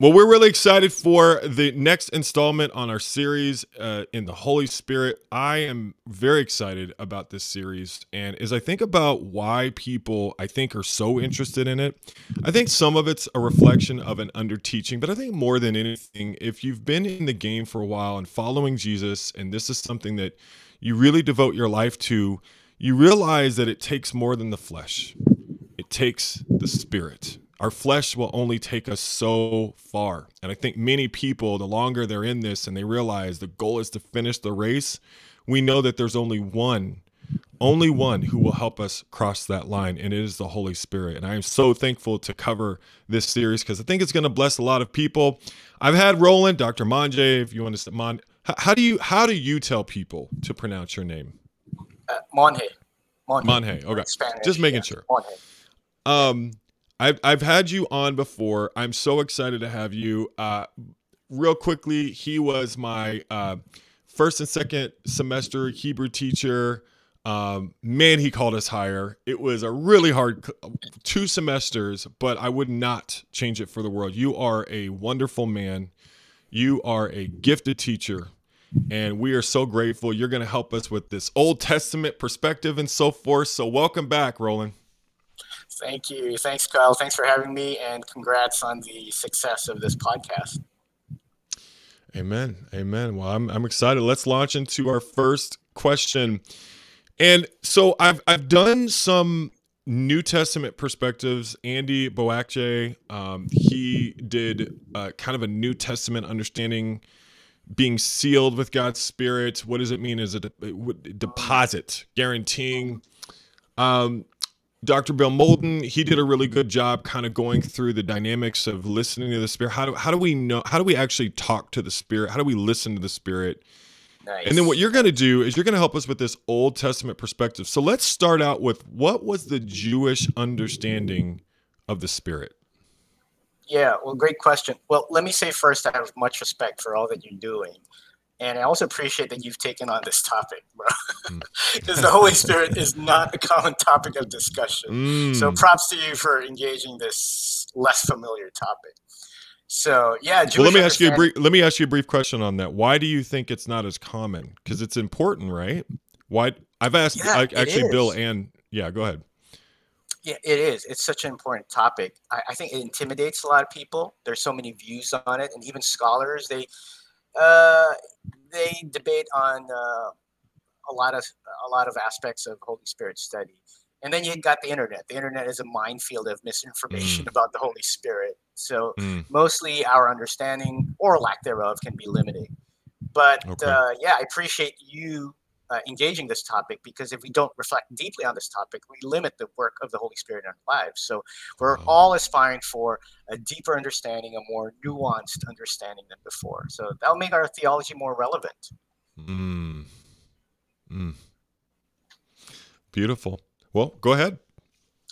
Well, we're really excited for the next installment on our series uh, in the Holy Spirit. I am very excited about this series. And as I think about why people, I think, are so interested in it, I think some of it's a reflection of an under teaching. But I think more than anything, if you've been in the game for a while and following Jesus, and this is something that you really devote your life to, you realize that it takes more than the flesh, it takes the spirit our flesh will only take us so far. And I think many people, the longer they're in this and they realize the goal is to finish the race, we know that there's only one, only one who will help us cross that line, and it is the Holy Spirit. And I am so thankful to cover this series because I think it's going to bless a lot of people. I've had Rolan, Dr. Monje, if you want to say Mon. How do you how do you tell people to pronounce your name? Uh, Monje. Monje. Monje. Okay. Spanish, Just making yeah. sure. Monje. Um, I've I've had you on before. I'm so excited to have you. Uh, real quickly, he was my uh, first and second semester Hebrew teacher. Um, man, he called us higher. It was a really hard two semesters, but I would not change it for the world. You are a wonderful man. You are a gifted teacher, and we are so grateful. You're going to help us with this Old Testament perspective and so forth. So, welcome back, Rolan. Thank you. Thanks, Kyle. Thanks for having me, and congrats on the success of this podcast. Amen. Amen. Well, I'm, I'm excited. Let's launch into our first question. And so I've I've done some New Testament perspectives. Andy Boakye, um, he did uh, kind of a New Testament understanding, being sealed with God's Spirit. What does it mean? Is it a deposit guaranteeing? Um, Dr. Bill Molden, he did a really good job kind of going through the dynamics of listening to the spirit. How do how do we know how do we actually talk to the spirit? How do we listen to the spirit? Nice. And then what you're going to do is you're going to help us with this Old Testament perspective. So let's start out with what was the Jewish understanding of the spirit? Yeah, well, great question. Well, let me say first, I have much respect for all that you're doing. And I also appreciate that you've taken on this topic, bro, because mm. the Holy Spirit is not a common topic of discussion. Mm. So props to you for engaging this less familiar topic. So yeah, well, let me ask you a brief. Let me ask you a brief question on that. Why do you think it's not as common? Because it's important, right? Why? I've asked yeah, I, actually Bill and yeah, go ahead. Yeah, it is. It's such an important topic. I, I think it intimidates a lot of people. There's so many views on it, and even scholars they uh, they debate on uh, a lot of a lot of aspects of Holy Spirit study. And then you got the internet. The internet is a minefield of misinformation mm. about the Holy Spirit. So mm. mostly our understanding or lack thereof can be limiting. But okay. uh, yeah, I appreciate you uh, engaging this topic because if we don't reflect deeply on this topic, we limit the work of the Holy Spirit in our lives. So we're oh. all aspiring for a deeper understanding, a more nuanced understanding than before. So that'll make our theology more relevant. Mm. Mm. Beautiful. Well, go ahead.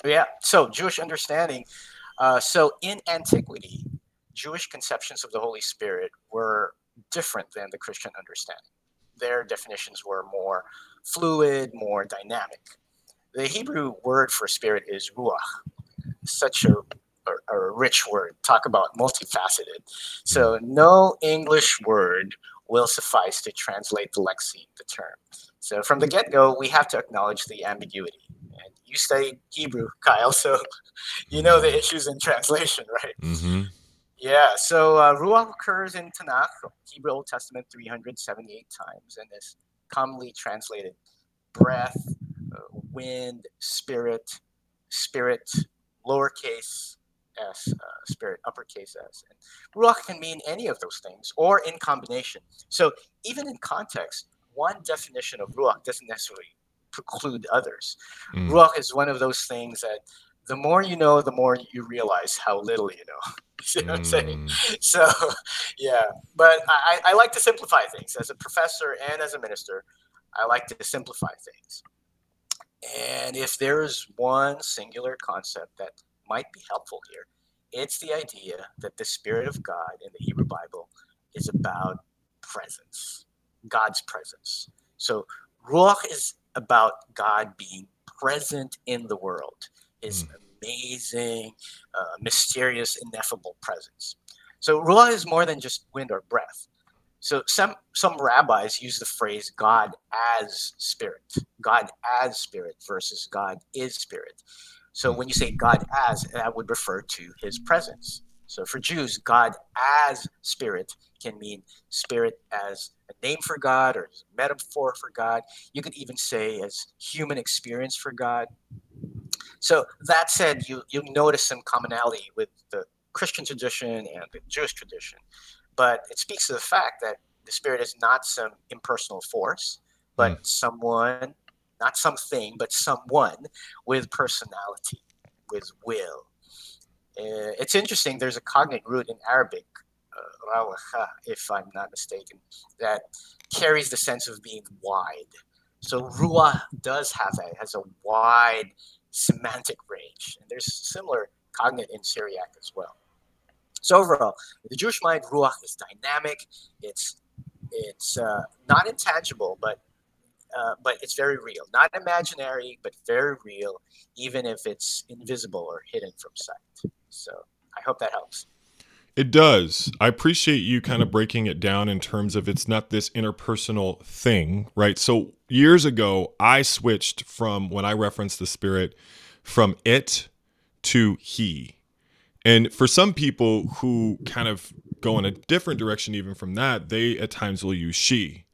Yeah. So Jewish understanding. Uh, so in antiquity, Jewish conceptions of the Holy Spirit were different than the Christian understanding their definitions were more fluid, more dynamic. The Hebrew word for spirit is ruach, such a, a, a rich word. Talk about multifaceted. So no English word will suffice to translate the lexeme, the term. So from the get-go, we have to acknowledge the ambiguity. And you studied Hebrew, Kyle, so you know the issues in translation, right? Mm-hmm. Yeah, so uh, Ruach occurs in Tanakh, Hebrew Old Testament, 378 times, and is commonly translated breath, uh, wind, spirit, spirit, lowercase s, uh, spirit, uppercase s. And Ruach can mean any of those things or in combination. So even in context, one definition of Ruach doesn't necessarily preclude others. Mm. Ruach is one of those things that the more you know, the more you realize how little you know. you know what I'm saying? Mm. So, yeah. But I, I like to simplify things. As a professor and as a minister, I like to simplify things. And if there is one singular concept that might be helpful here, it's the idea that the Spirit of God in the Hebrew Bible is about presence, God's presence. So, Ruach is about God being present in the world his mm. amazing, uh, mysterious, ineffable presence. So ruach is more than just wind or breath. So some some rabbis use the phrase God as spirit, God as spirit versus God is spirit. So when you say God as, that would refer to his presence. So for Jews, God as spirit can mean spirit as a name for God or metaphor for God. You could even say as human experience for God. So that said, you you notice some commonality with the Christian tradition and the Jewish tradition, but it speaks to the fact that the spirit is not some impersonal force, but mm. someone, not something, but someone with personality, with will. Uh, it's interesting. There's a cognate root in Arabic, uh, if I'm not mistaken, that carries the sense of being wide. So ruah does have a has a wide semantic range, and there's similar cognate in Syriac as well. So overall, the Jewish mind, ruach is dynamic. It's it's uh, not intangible, but uh, but it's very real. Not imaginary, but very real, even if it's invisible or hidden from sight. So I hope that helps. It does. I appreciate you kind of breaking it down in terms of it's not this interpersonal thing, right? So years ago, I switched from when I referenced the spirit from it to he. And for some people who kind of go in a different direction, even from that, they at times will use she.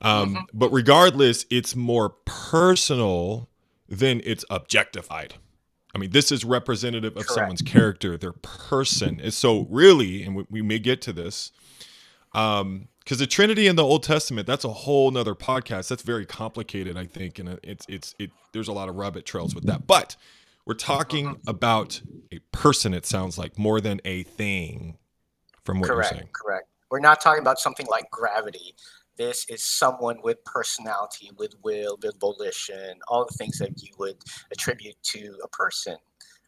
Um, mm-hmm. But regardless, it's more personal than it's objectified. I mean, this is representative of Correct. someone's character, their person. And so, really, and we, we may get to this, um, because the Trinity in the Old Testament, that's a whole nother podcast. That's very complicated, I think, and it's it's it. There's a lot of rabbit trails with that, but we're talking about a person. It sounds like more than a thing, from what correct, you're saying. Correct. We're not talking about something like gravity. This is someone with personality, with will, with volition, all the things that you would attribute to a person.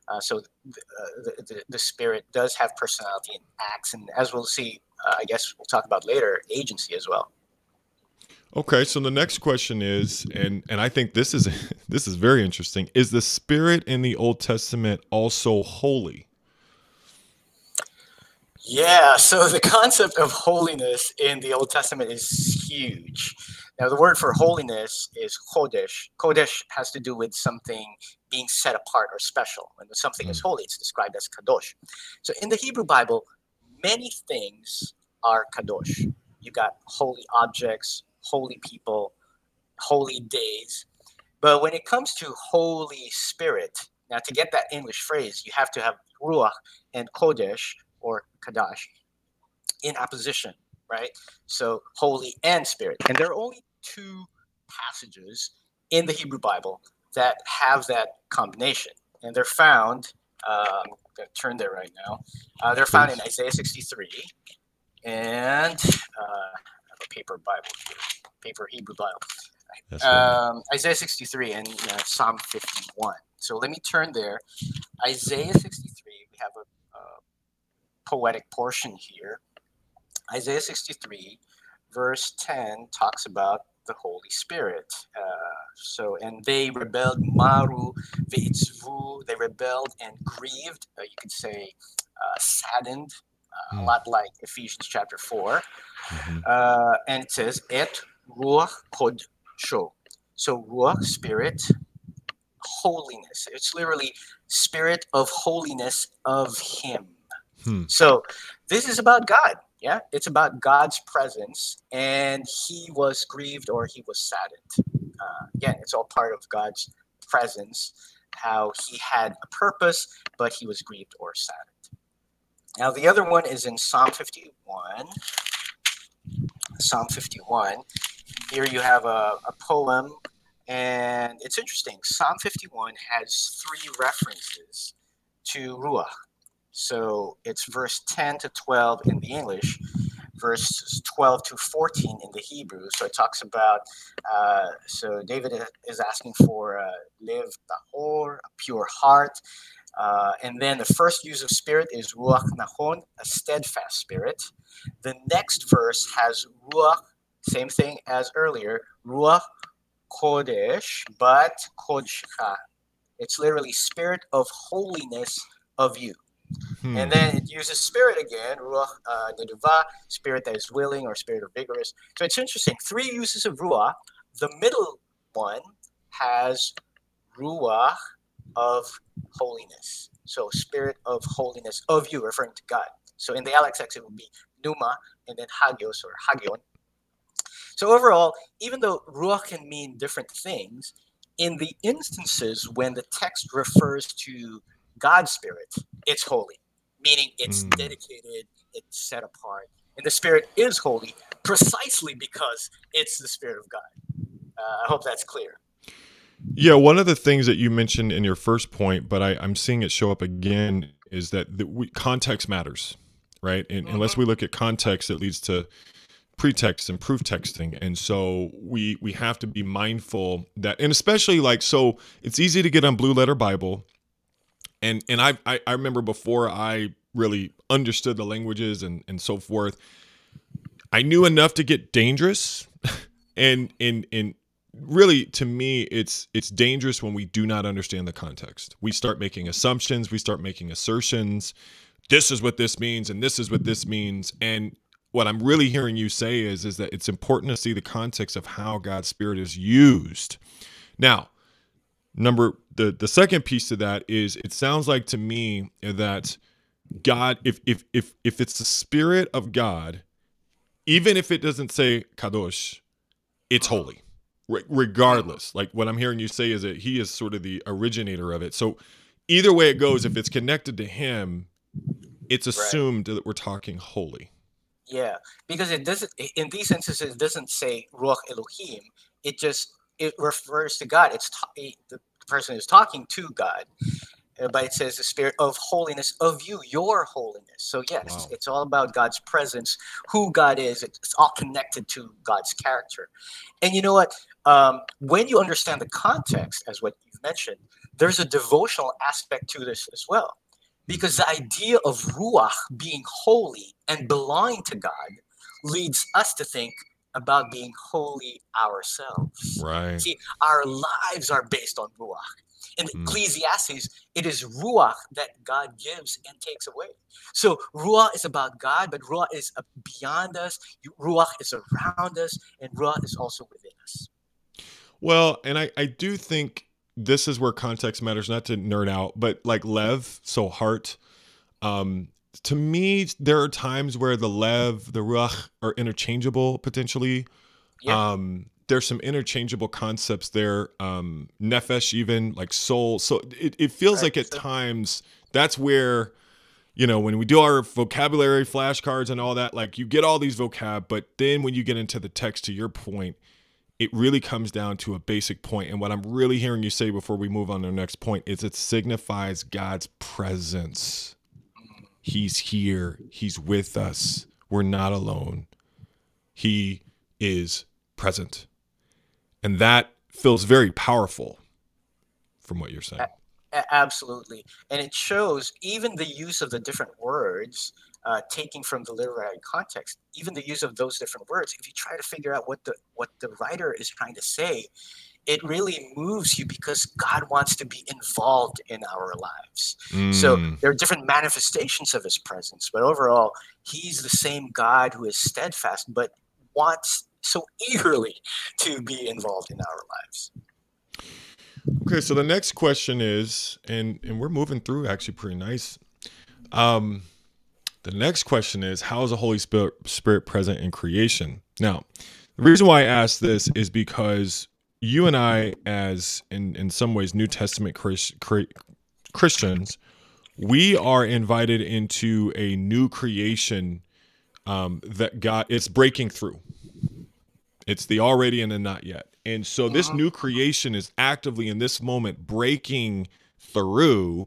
Uh, so the, uh, the, the, spirit does have personality and acts, and as we'll see, uh, I guess we'll talk about later, agency as well. Okay, so the next question is, and and I think this is this is very interesting. Is the spirit in the Old Testament also holy? Yeah, so the concept of holiness in the Old Testament is huge. Now, the word for holiness is kodesh. Kodesh has to do with something being set apart or special. When something is holy, it's described as kadosh. So in the Hebrew Bible, many things are kadosh. You got holy objects, holy people, holy days. But when it comes to Holy Spirit, now to get that English phrase, you have to have ruach and kodesh or kadash in opposition, right? So holy and spirit. And there are only two passages in the Hebrew Bible that have that combination. And they're found, I'm going to turn there right now. Uh, they're found in Isaiah 63 and uh, I have a paper Bible here, paper Hebrew Bible. Um, Isaiah 63 and uh, Psalm 51. So let me turn there. Isaiah 63, we have a poetic portion here. Isaiah 63, verse 10, talks about the Holy Spirit. Uh, so, and they rebelled, maru veitzvu, they rebelled and grieved, uh, you could say uh, saddened, mm. a hmm. lot like Ephesians chapter 4. Mm-hmm. Uh, and it says, et ruach kod sho. So, ruach, spirit, holiness. It's literally spirit of holiness of him. Hmm. So this is about God. Yeah, it's about God's presence, and he was grieved or he was saddened. Uh, again, it's all part of God's presence, how he had a purpose, but he was grieved or saddened. Now, the other one is in Psalm 51. Psalm 51. Here you have a, a poem, and it's interesting. Psalm 51 has three references to Ruach so it's verse 10 to 12 in the English, verses 12 to 14 in the Hebrew. So it talks about, uh, so David is asking for uh, live tahor, a pure heart. Uh, and then the first use of spirit is ruach nachon, a steadfast spirit. The next verse has ruach, same thing as earlier, ruach kodesh, but kodshcha. It's literally spirit of holiness of you. Hmm. And then it uses spirit again, ruach uh, neduva, spirit that is willing or spirit of vigorous. So it's interesting. Three uses of ruach. The middle one has ruach of holiness. So spirit of holiness of you, referring to God. So in the LXX, it would be pneuma and then hagios or hagion. So overall, even though ruach can mean different things, in the instances when the text refers to God's spirit, it's holy, meaning it's mm. dedicated, it's set apart. And the spirit is holy precisely because it's the spirit of God. Uh, I hope that's clear. Yeah, one of the things that you mentioned in your first point, but I, am seeing it show up again, is that the, we, context matters, right? And mm-hmm. unless we look at context, it leads to pretext and proof texting and so we we have to be mindful that and especially like so it's easy to get on blue letter bible and and I, I i remember before i really understood the languages and and so forth i knew enough to get dangerous. And and and really to me it's it's dangerous when we do not understand the context. We start making assumptions we start making assertions. This is what this means and this is what this means. And what I'm really hearing you say is is that it's important to see the context of how God's spirit is used. Now, number the the second piece to that is it sounds like to me that God if if if if it's the spirit of God, even if it doesn't say kadosh, it's uh-huh. holy. regardless, like what I'm hearing you say is that he is sort of the originator of it. So either way it goes, if it's connected to him, it's assumed right. that we're talking holy. Yeah, because it doesn't. In these instances, it doesn't say Ruach Elohim. It just it refers to God. It's ta- the person is talking to God, uh, but it says the Spirit of holiness of you, your holiness. So yes, wow. it's all about God's presence, who God is. It's all connected to God's character. And you know what? Um, when you understand the context, as what you've mentioned, there's a devotional aspect to this as well because the idea of ruach being holy and belonging to God leads us to think about being holy ourselves. Right. See, our lives are based on ruach. In mm. Ecclesiastes, it is ruach that God gives and takes away. So ruach is about God, but ruach is beyond us. Ruach is around us, and ruach is also within us. Well, and I, I do think this is where context matters, not to nerd out, but like Lev, so heart. Um, to me, there are times where the Lev, the Ruach are interchangeable potentially. Yeah. Um, there's some interchangeable concepts there. Um, Nefesh, even like soul. So it, it feels right. like at times that's where, you know, when we do our vocabulary flashcards and all that, like you get all these vocab, but then when you get into the text, to your point, it really comes down to a basic point. And what I'm really hearing you say before we move on to the next point is it signifies God's presence. He's here, He's with us. We're not alone. He is present. And that feels very powerful from what you're saying. Absolutely. And it shows even the use of the different words uh, taking from the literary context, even the use of those different words, if you try to figure out what the what the writer is trying to say, it really moves you because God wants to be involved in our lives. Mm. So there are different manifestations of his presence, but overall, he's the same God who is steadfast, but wants so eagerly to be involved in our lives. Okay, so the next question is, and and we're moving through actually pretty nice. Um, the next question is How is the Holy Spirit, Spirit present in creation? Now, the reason why I ask this is because you and I, as in, in some ways New Testament Christ, Christians, we are invited into a new creation um, that God, it's breaking through. It's the already and the not yet. And so this new creation is actively in this moment breaking through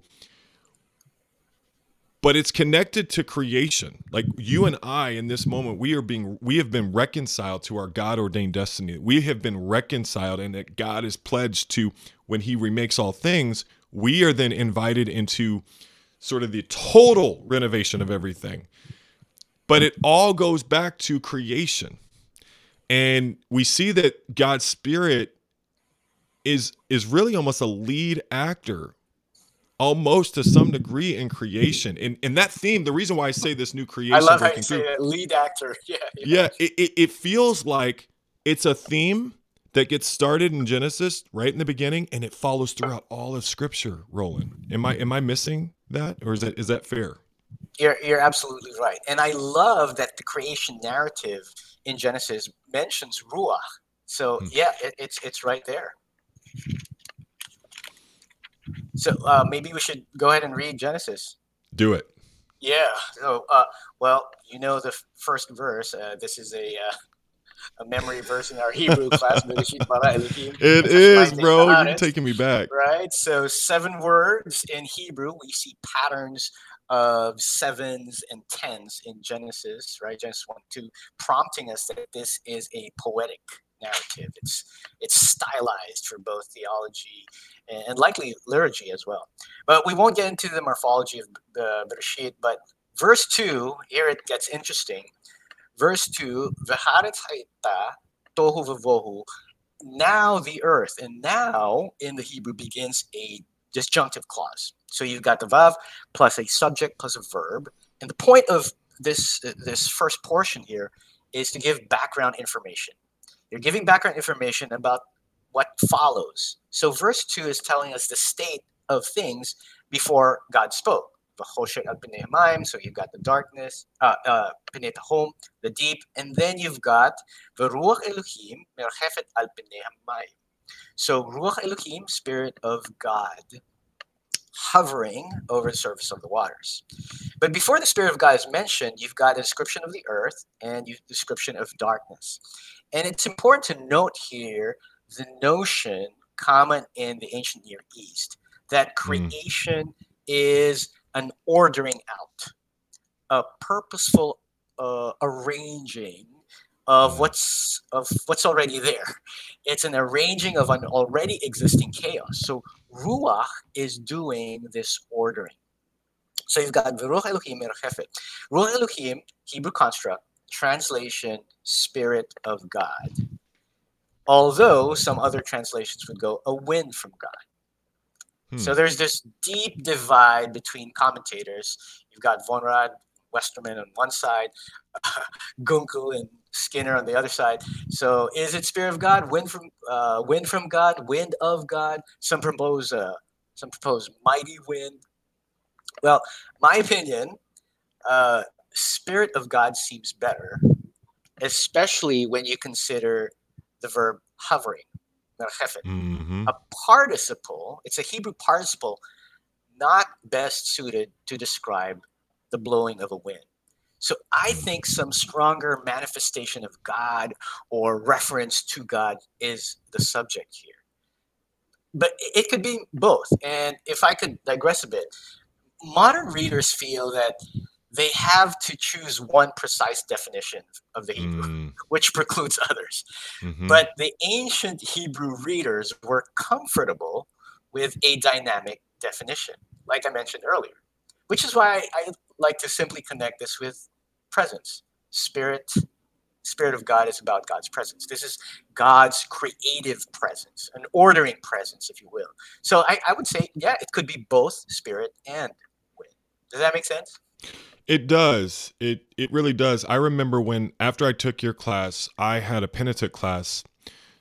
but it's connected to creation. Like you and i in this moment we are being we have been reconciled to our god ordained destiny. We have been reconciled and that god is pledged to when he remakes all things we are then invited into sort of the total renovation of everything. But it all goes back to creation. And we see that god's spirit is is really almost a lead actor almost to some degree in creation. And and that theme, the reason why I say this new creation, I love how you say that lead actor. Yeah, yeah, it, it, it feels like it's a theme that gets started in Genesis right in the beginning and it follows throughout all of scripture, Rolan. Am I am I missing that? Or is that is that fair? You're, you're absolutely right. And I love that the creation narrative in Genesis mentions Ruach. So, Hmm. yeah, it, it's, it's right there. So uh, maybe we should go ahead and read Genesis. Do it. Yeah. So, uh, well, you know the first verse. Uh, this is a uh, a memory verse in our Hebrew class. Bereshit bara Elohim. It is, bro. You're it. taking me back. right? So seven words in Hebrew. We see patterns of sevens and tens in Genesis, right? Genesis one, two, prompting us that this is a poetic narrative. It's it's stylized for both theology and, likely liturgy as well. But we won't get into the morphology of the Bereshit. But verse two, here it gets interesting. Verse two, v'haaretz hayta tohu v'vohu now the earth and now in the hebrew begins a disjunctive clause so you've got the vav plus a subject plus a verb and the point of this this first portion here is to give background information you're giving background information about what follows. So verse 2 is telling us the state of things before god spoke. So you've got the darkness, uh, uh, the deep, and then you've got V'ruach Elohim merchefet al. So Ruach Elohim, Spirit of God, hovering over the surface of the waters. But before the Spirit of God is mentioned, you've got a description of the earth and you description of darkness. And it's important to note here the notion common in the ancient Near East that creation is an ordering out, a purposeful uh, arranging of Mm. what's of what's already there. It's an arranging of an already existing chaos. So ruach is doing this ordering. So you've got Veruch Elohim Merchefet. Ruach Elohim, Hebrew construct, translation, Spirit of God. Although some other translations would go a wind from God. Hmm. So there's this deep divide between commentators. You've got Von Rad, Westermann on one side, Gunkel and Skinner on the other side. So is it Spirit of God, wind from uh, wind from God, wind of God? Some propose uh, some propose mighty wind. Well, my opinion, uh, Spirit of God seems better, especially when you consider the verb hovering. Mhm. a participle, it's a Hebrew participle, not best suited to describe the blowing of a wind. So I think some stronger manifestation of God or reference to God is the subject here. But it could be both. And if I could digress a bit, modern readers feel that they have to choose one precise definition of the Hebrew, Mm, which precludes others. mhm. But the ancient Hebrew readers were comfortable with a dynamic definition, like I mentioned earlier, which is why I like to simply connect this with presence. Spirit, Spirit of God is about God's presence. This is God's creative presence, an ordering presence, if you will. So I, I would say, yeah, it could be both spirit and wind. Does that make sense? It does. It it really does. I remember when after I took your class, I had a Pentateuch class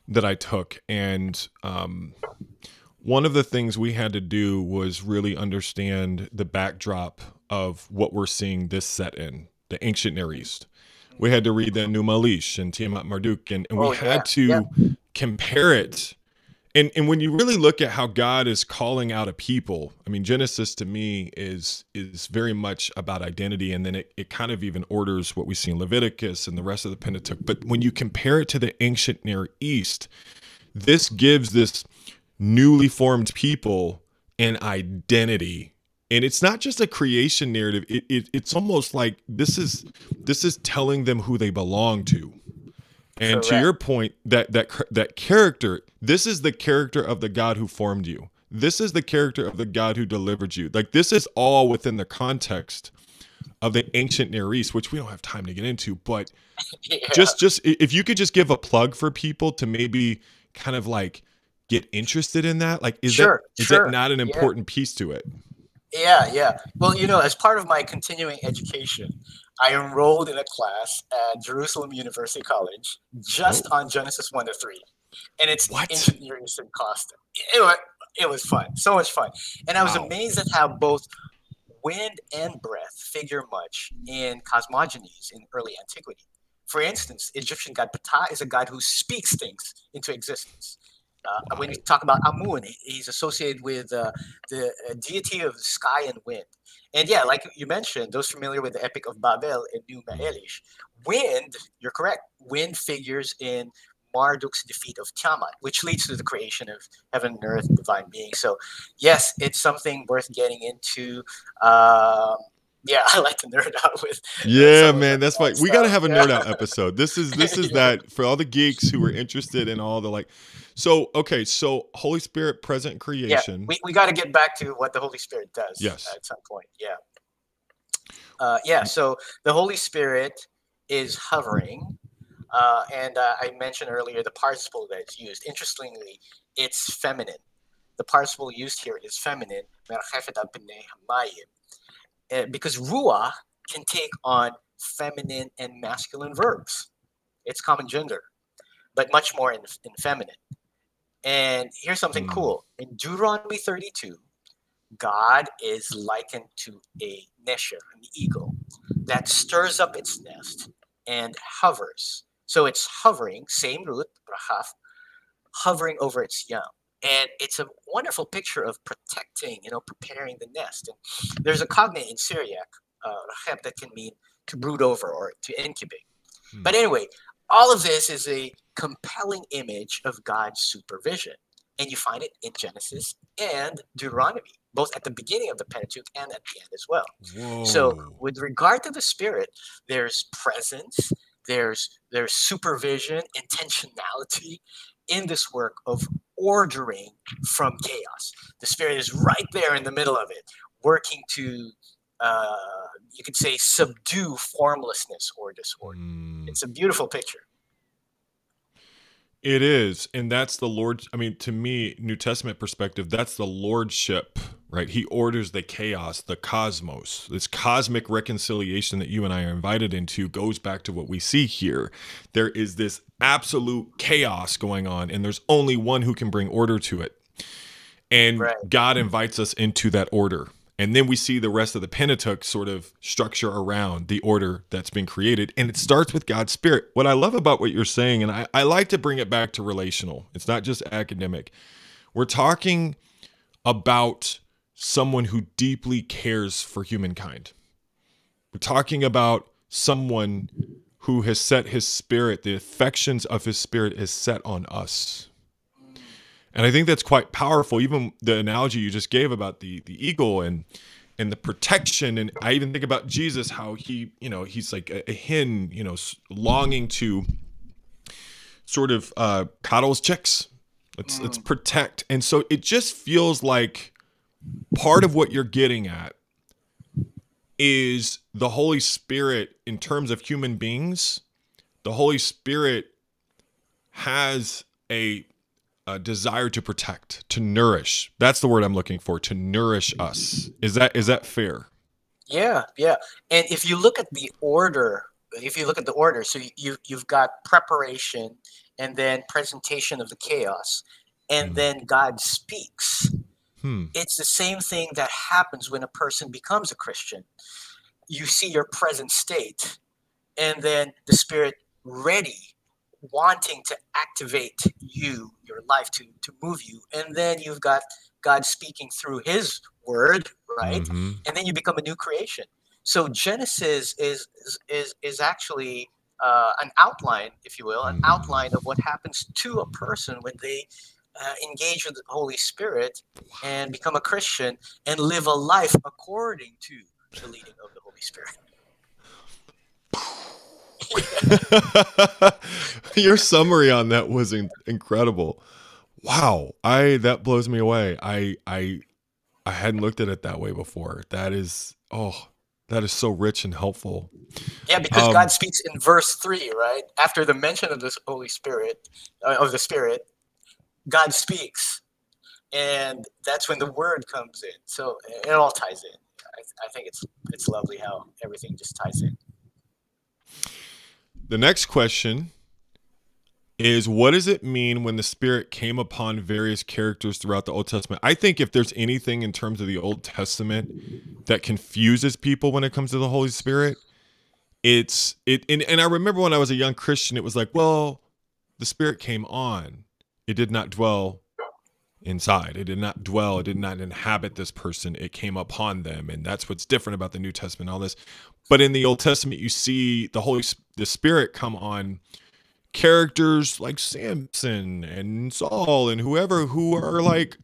that I took, and um, one of the things we had to do was really understand the backdrop of what we're seeing this set in the ancient Near East. We had to read the Enuma Elish and Tiamat Marduk, and, and we Oh, had to yeah. compare it. And and when you really look at how God is calling out a people, I mean Genesis to me is is very much about identity, and then it, it kind of even orders what we see in Leviticus and the rest of the Pentateuch. But when you compare it to the ancient Near East, this gives this newly formed people an identity and it's not just a creation narrative it, it it's almost like this is this is telling them who they belong to and to your point that that that character this is the character of the god who formed you this is the character of the god who delivered you like this is all within the context of the ancient near east which we don't have time to get into but Yeah. just just if you could just give a plug for people to maybe kind of like get interested in that? Like, is Sure, that is sure, that not an yeah. important piece to it? Yeah, yeah. Well, you know, as part of my continuing education, I enrolled in a class at Jerusalem University College just oh. on Genesis 1 to 3. And it's What? Near Eastern. It was, it was fun, so much fun. And I was Wow. amazed at how both wind and breath figure much in cosmogonies in early antiquity. For instance, Egyptian god Ptah is a god who speaks things into existence. Uh, when you talk about Amun, he's associated with uh, the uh, deity of sky and wind. And yeah, like you mentioned, those familiar with the Epic of Babel and Enuma Elish, wind, you're correct, wind figures in Marduk's defeat of Tiamat, which leads to the creation of heaven and earth, divine being. So, yes, it's something worth getting into. Um, yeah, I like to nerd out with. Yeah, man, that's fine. We got to have a yeah. nerd out episode. This is this is Yeah. that for all the geeks who are interested in all the like. So okay, so Holy Spirit present creation. Yeah, we, we got to get back to what the Holy Spirit does Yes. at some point. Yeah. Uh, yeah, so the Holy Spirit is hovering. Uh, and uh, I mentioned earlier the participle that is used. Interestingly, it's feminine. The participle used here is feminine, "merchefet al pnei hamayim," because ruah can take on feminine and masculine verbs. It's common gender, but much more in, in feminine. And here's something Hmm. cool. In Deuteronomy 32, God is likened to a nesher, an eagle, that stirs up its nest and hovers. So it's hovering, same root, brachaf, hovering over its young. And it's a wonderful picture of protecting, you know, preparing the nest. And there's a cognate in Syriac, uh, that can mean to brood over or to incubate. Hmm. But anyway, all of this is a compelling image of God's supervision. And you find it in Genesis and Deuteronomy, both at the beginning of the Pentateuch and at the end as well. Whoa. So, with regard to the Spirit, there's presence, there's there's supervision, intentionality in this work of ordering from chaos. The Spirit is right there in the middle of it, working to, uh, you could say, subdue formlessness or disorder. Mm. It's a beautiful picture. It is, and that's the Lord. I mean, to me, New Testament perspective, that's the lordship, right? He orders the chaos, the cosmos. This cosmic reconciliation that you and I are invited into goes back to what we see here. There is this absolute chaos going on, and there's only one who can bring order to it. And Right. God invites us into that order. And then we see the rest of the Pentateuch sort of structure around the order that's been created. And it starts with God's Spirit. What I love about what you're saying, and I, I like to bring it back to relational, it's not just academic. We're talking about someone who deeply cares for humankind. We're talking about someone who has set his spirit, the affections of his spirit is set on us. And I think that's quite powerful. Even the analogy you just gave about the the eagle and and the protection, and I even think about Jesus, how he, you know, he's like a, a hen, you know, longing to sort of uh, coddle his chicks. Let's let's protect, and so it just feels like part of what you're getting at is the Holy Spirit in terms of human beings. The Holy Spirit has a, a desire to protect, to nourish. That's the word I'm looking for. To nourish us. Is that is that fair? Yeah, yeah. And if you look at the order, if you look at the order, so you you've got preparation and then presentation of the chaos, and Mm. then God speaks. Hmm. It's the same thing that happens when a person becomes a Christian. You see your present state, and then the Spirit ready, wanting to activate you, your life to to move you, and then you've got God speaking through His Word, right? Mhm. and then you become a new creation. So Genesis is is is, is actually uh, an outline, if you will, an Mm. outline of what happens to a person when they uh, engage with the Holy Spirit and become a Christian and live a life according to the leading of the Holy Spirit. Your summary on that was in- incredible. Wow, I that blows me away. I I I hadn't looked at it that way before. That is oh, that is so rich and helpful. Yeah, because Um, God speaks in verse three, right after the mention of this Holy Spirit, uh, of the Spirit. God speaks, and that's when the word comes in. So it all ties in. I, I think it's it's lovely how everything just ties in. The next question is what does it mean when the spirit came upon various characters throughout the Old Testament? I think if there's anything in terms of the Old Testament that confuses people when it comes to the Holy Spirit, it's it and, and I remember when I was a young Christian, it was like, well, the spirit came on. It did not dwell inside. It did not dwell, it did not inhabit this person. It came upon them. And that's what's different about the New Testament, all this. But in the Old Testament, you see the Holy the Spirit come on characters like Samson and Saul and whoever who are like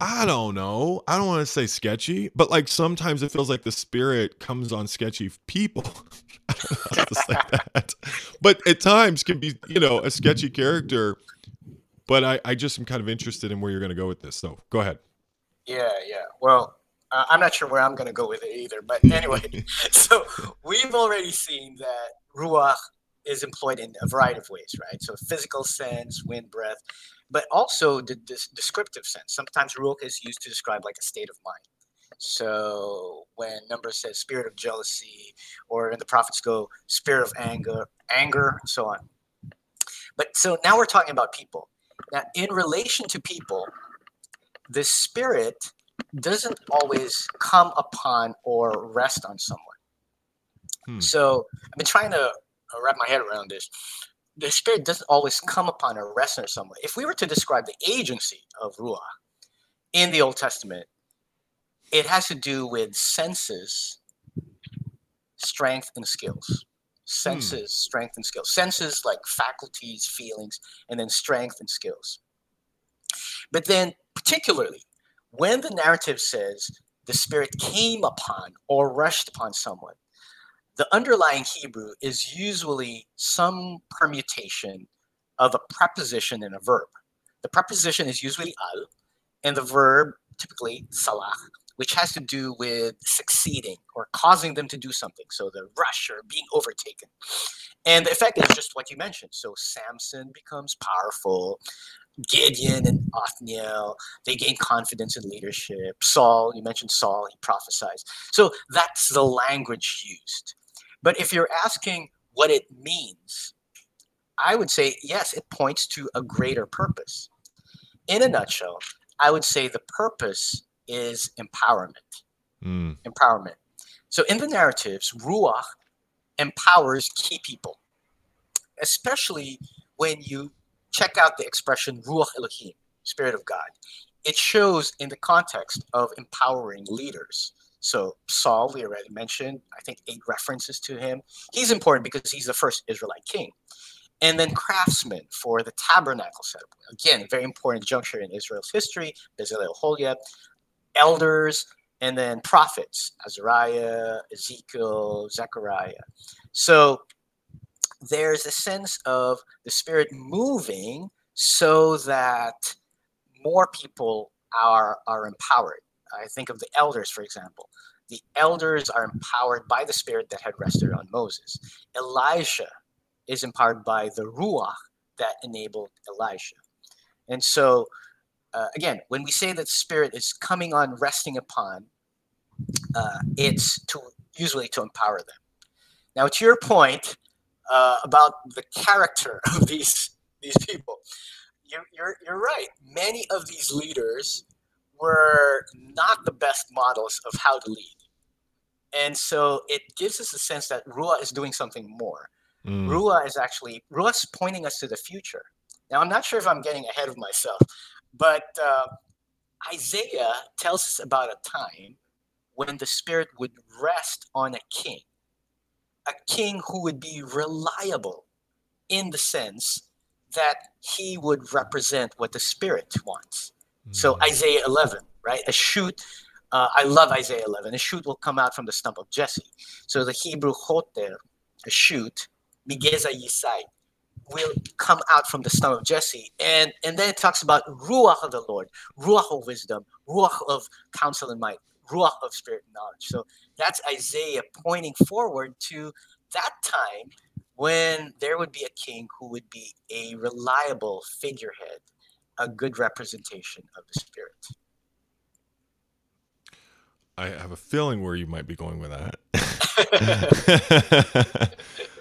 I don't know. I don't want to say sketchy, but like sometimes it feels like the spirit comes on sketchy people. that. But at times can be, you know, a sketchy character. But I, I just am kind of interested in where you're going to go with this. So go ahead. Yeah, yeah. Well, uh, I'm not sure where I'm going to go with it either. But anyway, so we've already seen that Ruach is employed in a variety of ways, right? So physical sense, wind, breath, but also the, the descriptive sense. Sometimes ruach is used to describe like a state of mind. So when Numbers says spirit of jealousy, or in the prophets go spirit of anger, anger, and so on. But so now we're talking about people. Now, in relation to people, the spirit doesn't always come upon or rest on someone. Hmm. So I've been trying to wrap my head around this. The spirit doesn't always come upon or rest on someone. If we were to describe the agency of Ruah in the Old Testament, it has to do with senses, strength, and skills. Senses, hmm. strength, and skills. Senses like faculties, feelings, and then strength and skills. But then, particularly, when the narrative says the Spirit came upon or rushed upon someone, the underlying Hebrew is usually some permutation of a preposition and a verb. The preposition is usually al, and the verb, typically salah, which has to do with succeeding or causing them to do something. So the rush or being overtaken. And the effect is just what you mentioned. So Samson becomes powerful. Gideon and Othniel, they gain confidence in leadership. Saul, you mentioned Saul, he prophesies. So that's the language used. But if you're asking what it means, I would say, yes, it points to a greater purpose. In a nutshell, I would say the purpose is empowerment. Mm. Empowerment. So in the narratives, Ruach empowers key people, especially when you check out the expression Ruach Elohim, Spirit of God. It shows in the context of empowering leaders. So Saul, we already mentioned, I think eight references to him. He's important because he's the first Israelite king. And then craftsmen for the tabernacle setup. Again, very important juncture in Israel's history, Bezalel Oholiab, elders, and then prophets, Azariah, Ezekiel, Zechariah. So there's a sense of the spirit moving so that more people are, are empowered. I think of the elders, for example. The elders are empowered by the spirit that had rested on Moses. Elijah is empowered by the Ruach that enabled Elijah. And so, uh, again, when we say that spirit is coming on, resting upon, uh, it's to usually to empower them. Now, to your point uh, about the character of these these people, you're, you're, you're right. Many of these leaders were not the best models of how to lead. And so it gives us a sense that Ruah is doing something more. Mm. Ruah is actually, Ruah is pointing us to the future. Now, I'm not sure if I'm getting ahead of myself, but uh, Isaiah tells us about a time when the Spirit would rest on a king, a king who would be reliable in the sense that he would represent what the Spirit wants. So mm. Isaiah 11, right? A shoot. Uh, I love Isaiah 11. A shoot will come out from the stump of Jesse. So the Hebrew choter, a shoot, migeza yisai, will come out from the stump of Jesse. And and then it talks about ruach of the Lord, ruach of wisdom, ruach of counsel and might, ruach of spirit and knowledge. So that's Isaiah pointing forward to that time when there would be a king who would be a reliable figurehead a good representation of the Spirit. I have a feeling where you might be going with that.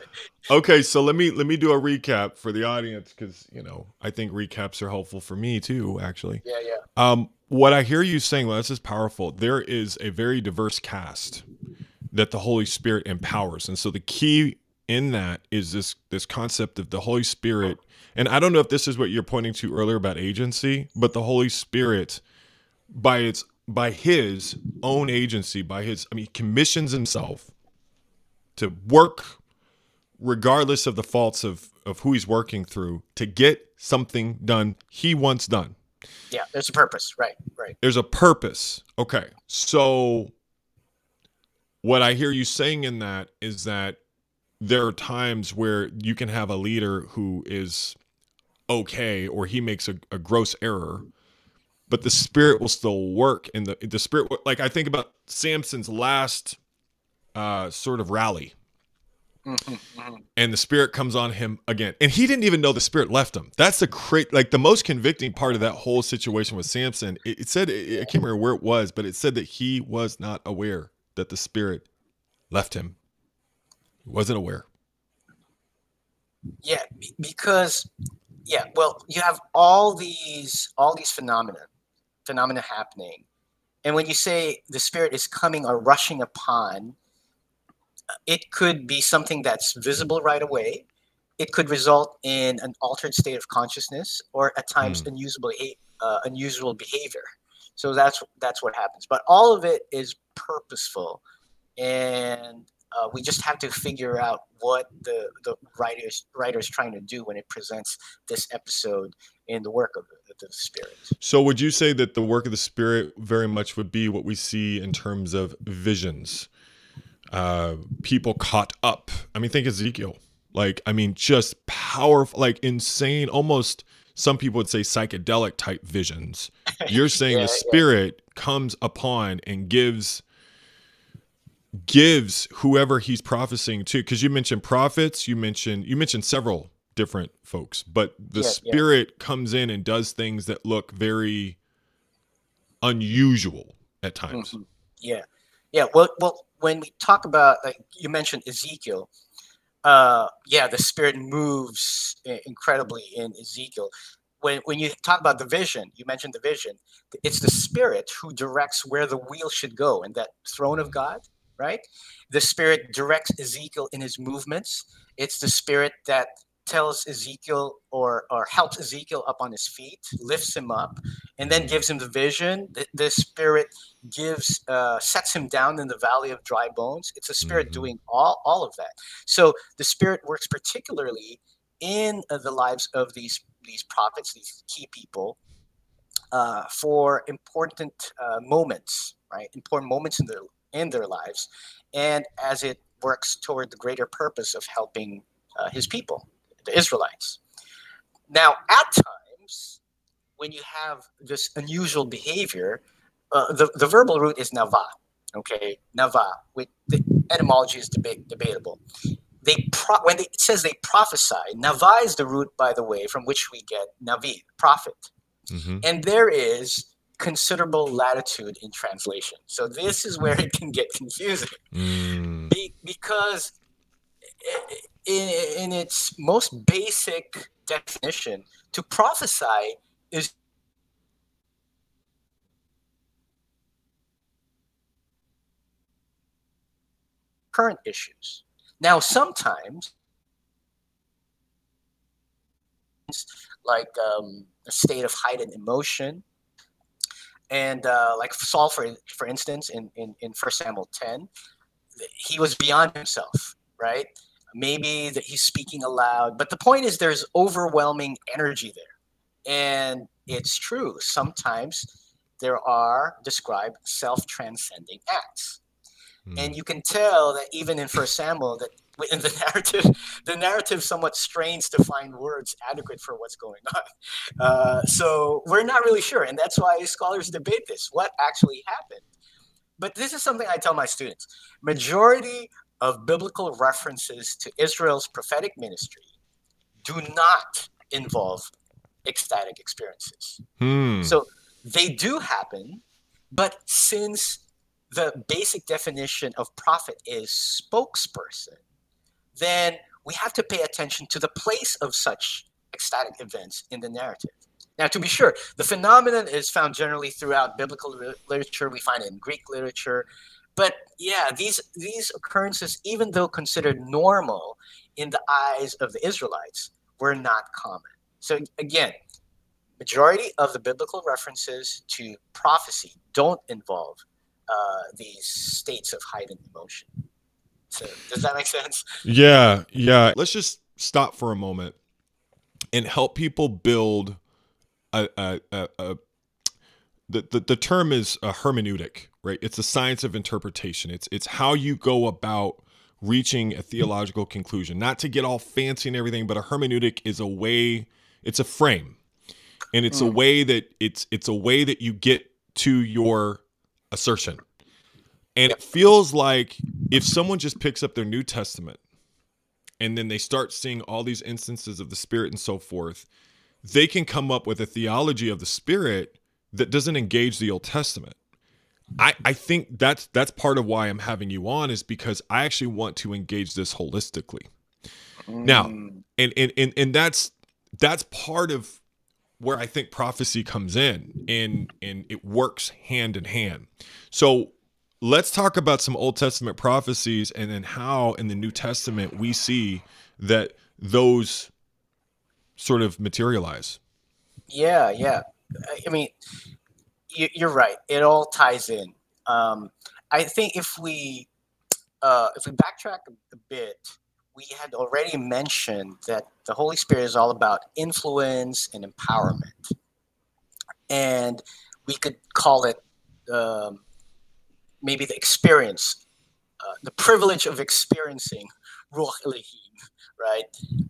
okay, so let me let me do a recap for the audience because you know I think recaps are helpful for me too. Actually, yeah, yeah. Um, what I hear you saying, well, this is powerful. There is a very diverse cast that the Holy Spirit empowers, and so the key in that is this this concept of the Holy Spirit. And I don't know if this is what you're pointing to earlier about agency, but the Holy Spirit, by its by his own agency, by his, I mean, commissions himself to work regardless of the faults of, of who he's working through to get something done he wants done. Yeah, there's a purpose. Right, right. There's a purpose. Okay. So, what I hear you saying in that is that there are times where you can have a leader who is okay or he makes a, a gross error but the spirit will still work and the the spirit like I think about Samson's last uh sort of rally. And the spirit comes on him again. And he didn't even know the spirit left him. That's the great like the most convicting part of that whole situation with Samson. It, it said it, I can't remember where it was, but it said that he was not aware that the spirit left him. He wasn't aware. Yeah, because yeah, well, you have all these all these phenomena phenomena happening. And when you say the spirit is coming or rushing upon, it could be something that's visible right away. It could result in an altered state of consciousness or at times mm. unusual, uh, unusual behavior. So that's that's what happens. But all of it is purposeful, and uh, we just have to figure out what the the writers writers trying to do when it presents this episode in the work of the, the spirit. So, would you say that the work of the spirit very much would be what we see in terms of visions? Uh, people caught up. I mean, think Ezekiel. Like, I mean, just powerful, like insane, almost. Some people would say psychedelic type visions. You're saying yeah, the spirit yeah. comes upon and gives gives whoever he's prophesying to because you mentioned prophets you mentioned you mentioned several different folks but the yeah, spirit comes in and does things that look very unusual at times mm-hmm. yeah yeah well well when we talk about like you mentioned ezekiel uh yeah the spirit moves incredibly in ezekiel when, when you talk about the vision, you mentioned the vision, it's the spirit who directs where the wheel should go and that throne of God right? The Spirit directs Ezekiel in his movements. It's the Spirit that tells Ezekiel or or helps Ezekiel up on his feet, lifts him up, and then gives him the vision. The, the Spirit gives uh, sets him down in the valley of dry bones. It's a Spirit mm-hmm. doing all all of that. So the Spirit works particularly in uh, the lives of these these prophets, these key people, uh, for important uh, moments, right? Important moments in their in their lives, and as it works toward the greater purpose of helping uh, his people, the Israelites. Now, at times, when you have this unusual behavior, uh, the, the verbal root is nava, okay? Nava, with the etymology is deba- debatable. They pro- when they, it says they prophesy, nava is the root, by the way, from which we get navi, prophet. Mm-hmm. And there is considerable latitude in translation. So this is where it can get confusing mm. Be, because in, in its most basic definition, to prophesy is current issues. Now, sometimes, like um, a state of heightened emotion, and uh, like Saul, for for instance, in in in First Samuel ten, he was beyond himself, right? Maybe that he's speaking aloud, but the point is, there's overwhelming energy there, and it's true. Sometimes there are described self-transcending acts, mm. and you can tell that even in First Samuel that in the narrative, the narrative somewhat strains to find words adequate for what's going on. Uh, so we're not really sure, and that's why scholars debate this: what actually happened. But this is something I tell my students: majority of biblical references to Israel's prophetic ministry do not involve ecstatic experiences. Hmm. So they do happen, but since the basic definition of prophet is spokesperson, then we have to pay attention to the place of such ecstatic events in the narrative. Now, to be sure, the phenomenon is found generally throughout biblical literature. We find it in Greek literature, but yeah, these these occurrences, even though considered normal in the eyes of the Israelites, were not common. So again, majority of the biblical references to prophecy don't involve uh, these states of heightened emotion. So does that make sense? Yeah, yeah. Let's just stop for a moment and help people build a, a, a, a the, the, the term is a hermeneutic, right? It's a science of interpretation. It's it's how you go about reaching a theological conclusion. Not to get all fancy and everything, but a hermeneutic is a way, it's a frame. And it's mm. a way that it's it's a way that you get to your assertion. And it feels like if someone just picks up their New Testament and then they start seeing all these instances of the Spirit and so forth, they can come up with a theology of the Spirit that doesn't engage the Old Testament. I, I think that's that's part of why I'm having you on is because I actually want to engage this holistically. Mm. Now, and, and and and that's that's part of where I think prophecy comes in and and it works hand in hand. So let's talk about some Old Testament prophecies and then how in the New Testament we see that those sort of materialize. Yeah, yeah. I mean, you're right. It all ties in. Um, I think if we uh, if we backtrack a bit, we had already mentioned that the Holy Spirit is all about influence and empowerment, and we could call it um, maybe the experience, uh, the privilege of experiencing Ruach Elohim, right,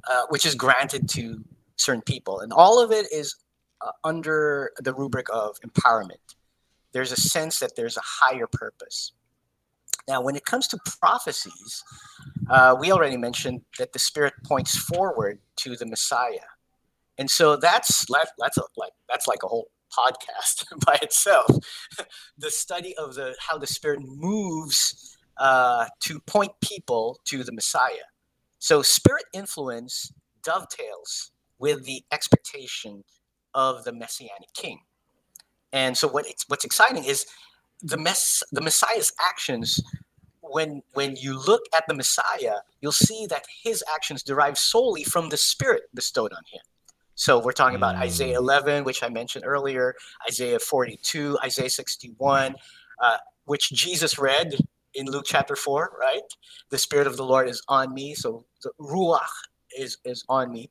uh, which is granted to certain people, and all of it is uh, under the rubric of empowerment. There's a sense that there's a higher purpose. Now, when it comes to prophecies, uh, we already mentioned that the Spirit points forward to the Messiah, and so that's that's a, like that's like a whole podcast by itself. the study of the how the Spirit moves uh, to point people to the Messiah. So, Spirit influence dovetails with the expectation of the messianic king. And so what what's exciting is the mess the Messiah's actions when when you look at the Messiah, you'll see that his actions derive solely from the spirit bestowed on him. So we're talking about Isaiah mm. 11, which I mentioned earlier, Isaiah 42, Isaiah 61, uh, which Jesus read in Luke chapter 4, right? The Spirit of the Lord is on me. So the Ruach is, is on me.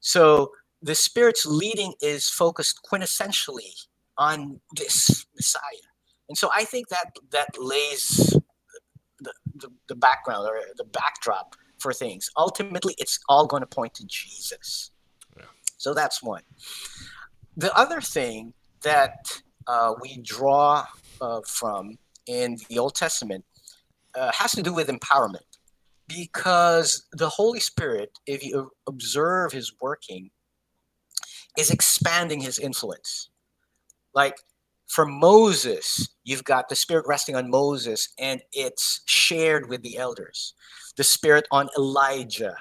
So the Spirit's leading is focused quintessentially on this Messiah. And so I think that that lays the, the, the background or the backdrop for things. Ultimately, it's all going to point to Jesus. Yeah. So that's one. The other thing that uh, we draw uh, from in the Old Testament uh, has to do with empowerment because the Holy Spirit, if you observe his working, is expanding his influence. Like for Moses, you've got the Spirit resting on Moses and it's shared with the elders. The Spirit on Elijah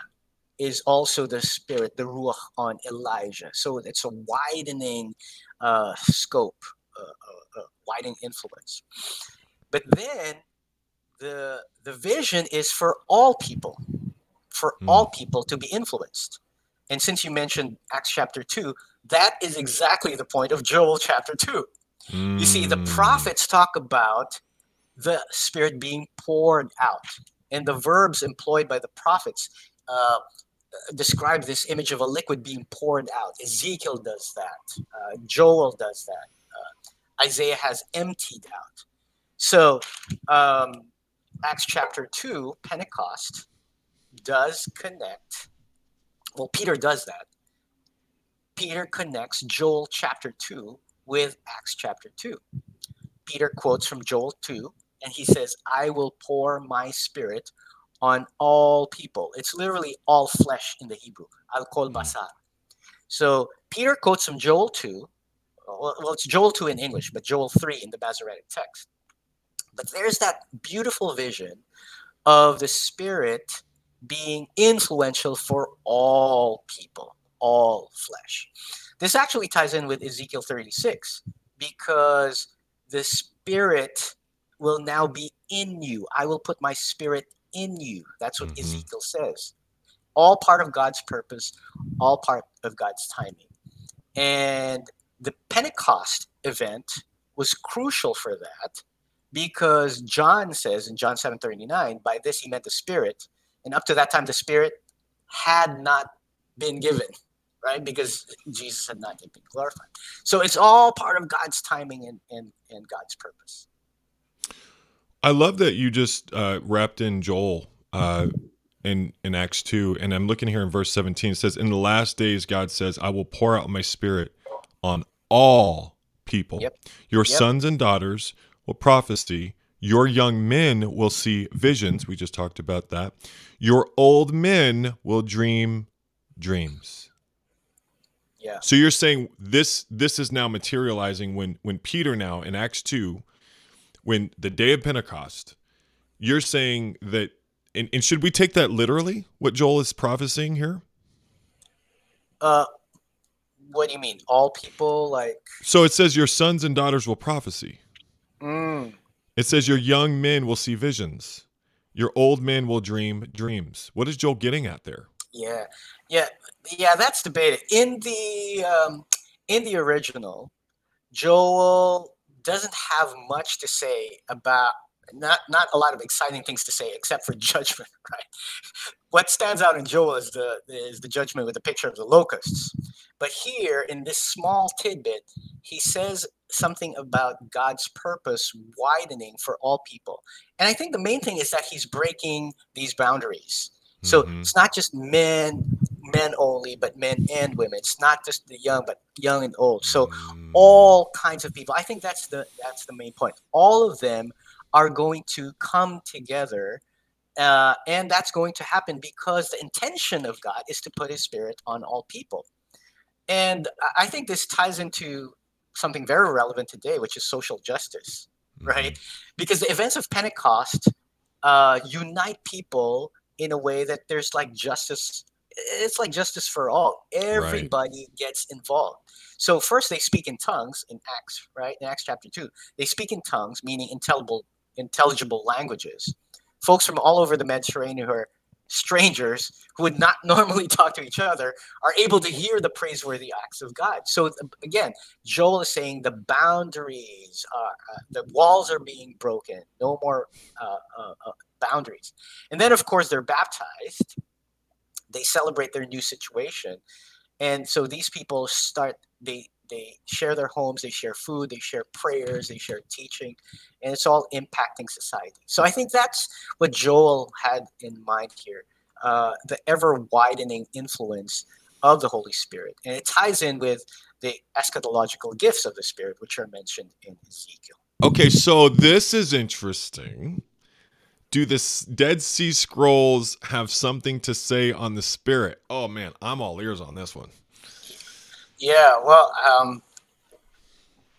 is also the Spirit, the Ruach on Elijah. So it's a widening uh, scope, uh, uh, uh widening influence. But then the the vision is for all people, for mm. all people to be influenced. And since you mentioned Acts chapter 2, that is exactly the point of Joel chapter 2. Mm. You see, the hmm. prophets talk about the Spirit being poured out. And the verbs employed by the prophets uh, describe this image of a liquid being poured out. Ezekiel does that, uh, Joel does that, uh, Isaiah has emptied out. So, um, Acts chapter 2, Pentecost, does connect well, Peter does that. Peter connects Joel chapter 2 with Acts chapter 2. Peter quotes from Joel 2, and he says, I will pour my spirit on all people. It's literally all flesh in the Hebrew. Al kol hmm. basar. So Peter quotes from Joel 2. Well, well, it's Joel 2 in English, but Joel 3 in the Masoretic text. But there's that beautiful vision of the Spirit being influential for all people, all flesh. This actually ties in with Ezekiel 36 because the Spirit will now be in you. I will put my Spirit in you. That's what mm-hmm. Ezekiel says. All part of God's purpose, all part of God's timing. And the Pentecost event was crucial for that because John says in John 7:39, by this he meant the Spirit, and up to that time the Spirit had not been given, right? Because Jesus had not yet been glorified. So it's all part of God's timing and, and, and God's purpose. I love that you just uh, wrapped in Joel uh, in in Acts two, and I'm looking here in verse 17. It says, "In the last days, God says, I will pour out my Spirit on all people. Yep. Your yep. sons and daughters will prophesy. Your young men will see visions. We just talked about that. Your old men will dream dreams. Yeah. So you're saying this this is now materializing when when Peter now in Acts 2 when the day of Pentecost you're saying that and, and should we take that literally what Joel is prophesying here? Uh what do you mean? All people like So it says your sons and daughters will prophesy. Mm. It says your young men will see visions. Your old men will dream dreams. What is Joel getting at there? Yeah, yeah, yeah. That's debated in the um, in the original. Joel doesn't have much to say about not not a lot of exciting things to say except for judgment, right? What stands out in Joel is the is the judgment with the picture of the locusts. But here in this small tidbit, he says something about God's purpose widening for all people. And I think the main thing is that he's breaking these boundaries. So mm-hmm. it's not just men, men only, but men and women. It's not just the young, but young and old. So mm. all kinds of people. I think that's the that's the main point. All of them are going to come together. Uh, and that's going to happen because the intention of God is to put his spirit on all people. And I think this ties into something very relevant today, which is social justice, mm-hmm. right? Because the events of Pentecost uh, unite people in a way that there's like justice. It's like justice for all. Everybody right. gets involved. So first they speak in tongues in Acts, right? In Acts chapter two, they speak in tongues, meaning intelligible, intelligible languages. Folks from all over the Mediterranean who are strangers who would not normally talk to each other are able to hear the praiseworthy acts of God. So again, Joel is saying the boundaries, are, uh, the walls are being broken. No more uh, uh, uh, boundaries. And then, of course, they're baptized. They celebrate their new situation, and so these people start. They they share their homes, they share food, they share prayers, they share teaching, and it's all impacting society. So I think that's what Joel had in mind here uh, the ever widening influence of the Holy Spirit. And it ties in with the eschatological gifts of the Spirit, which are mentioned in Ezekiel. Okay, so this is interesting. Do the Dead Sea Scrolls have something to say on the Spirit? Oh man, I'm all ears on this one. Yeah, well, um,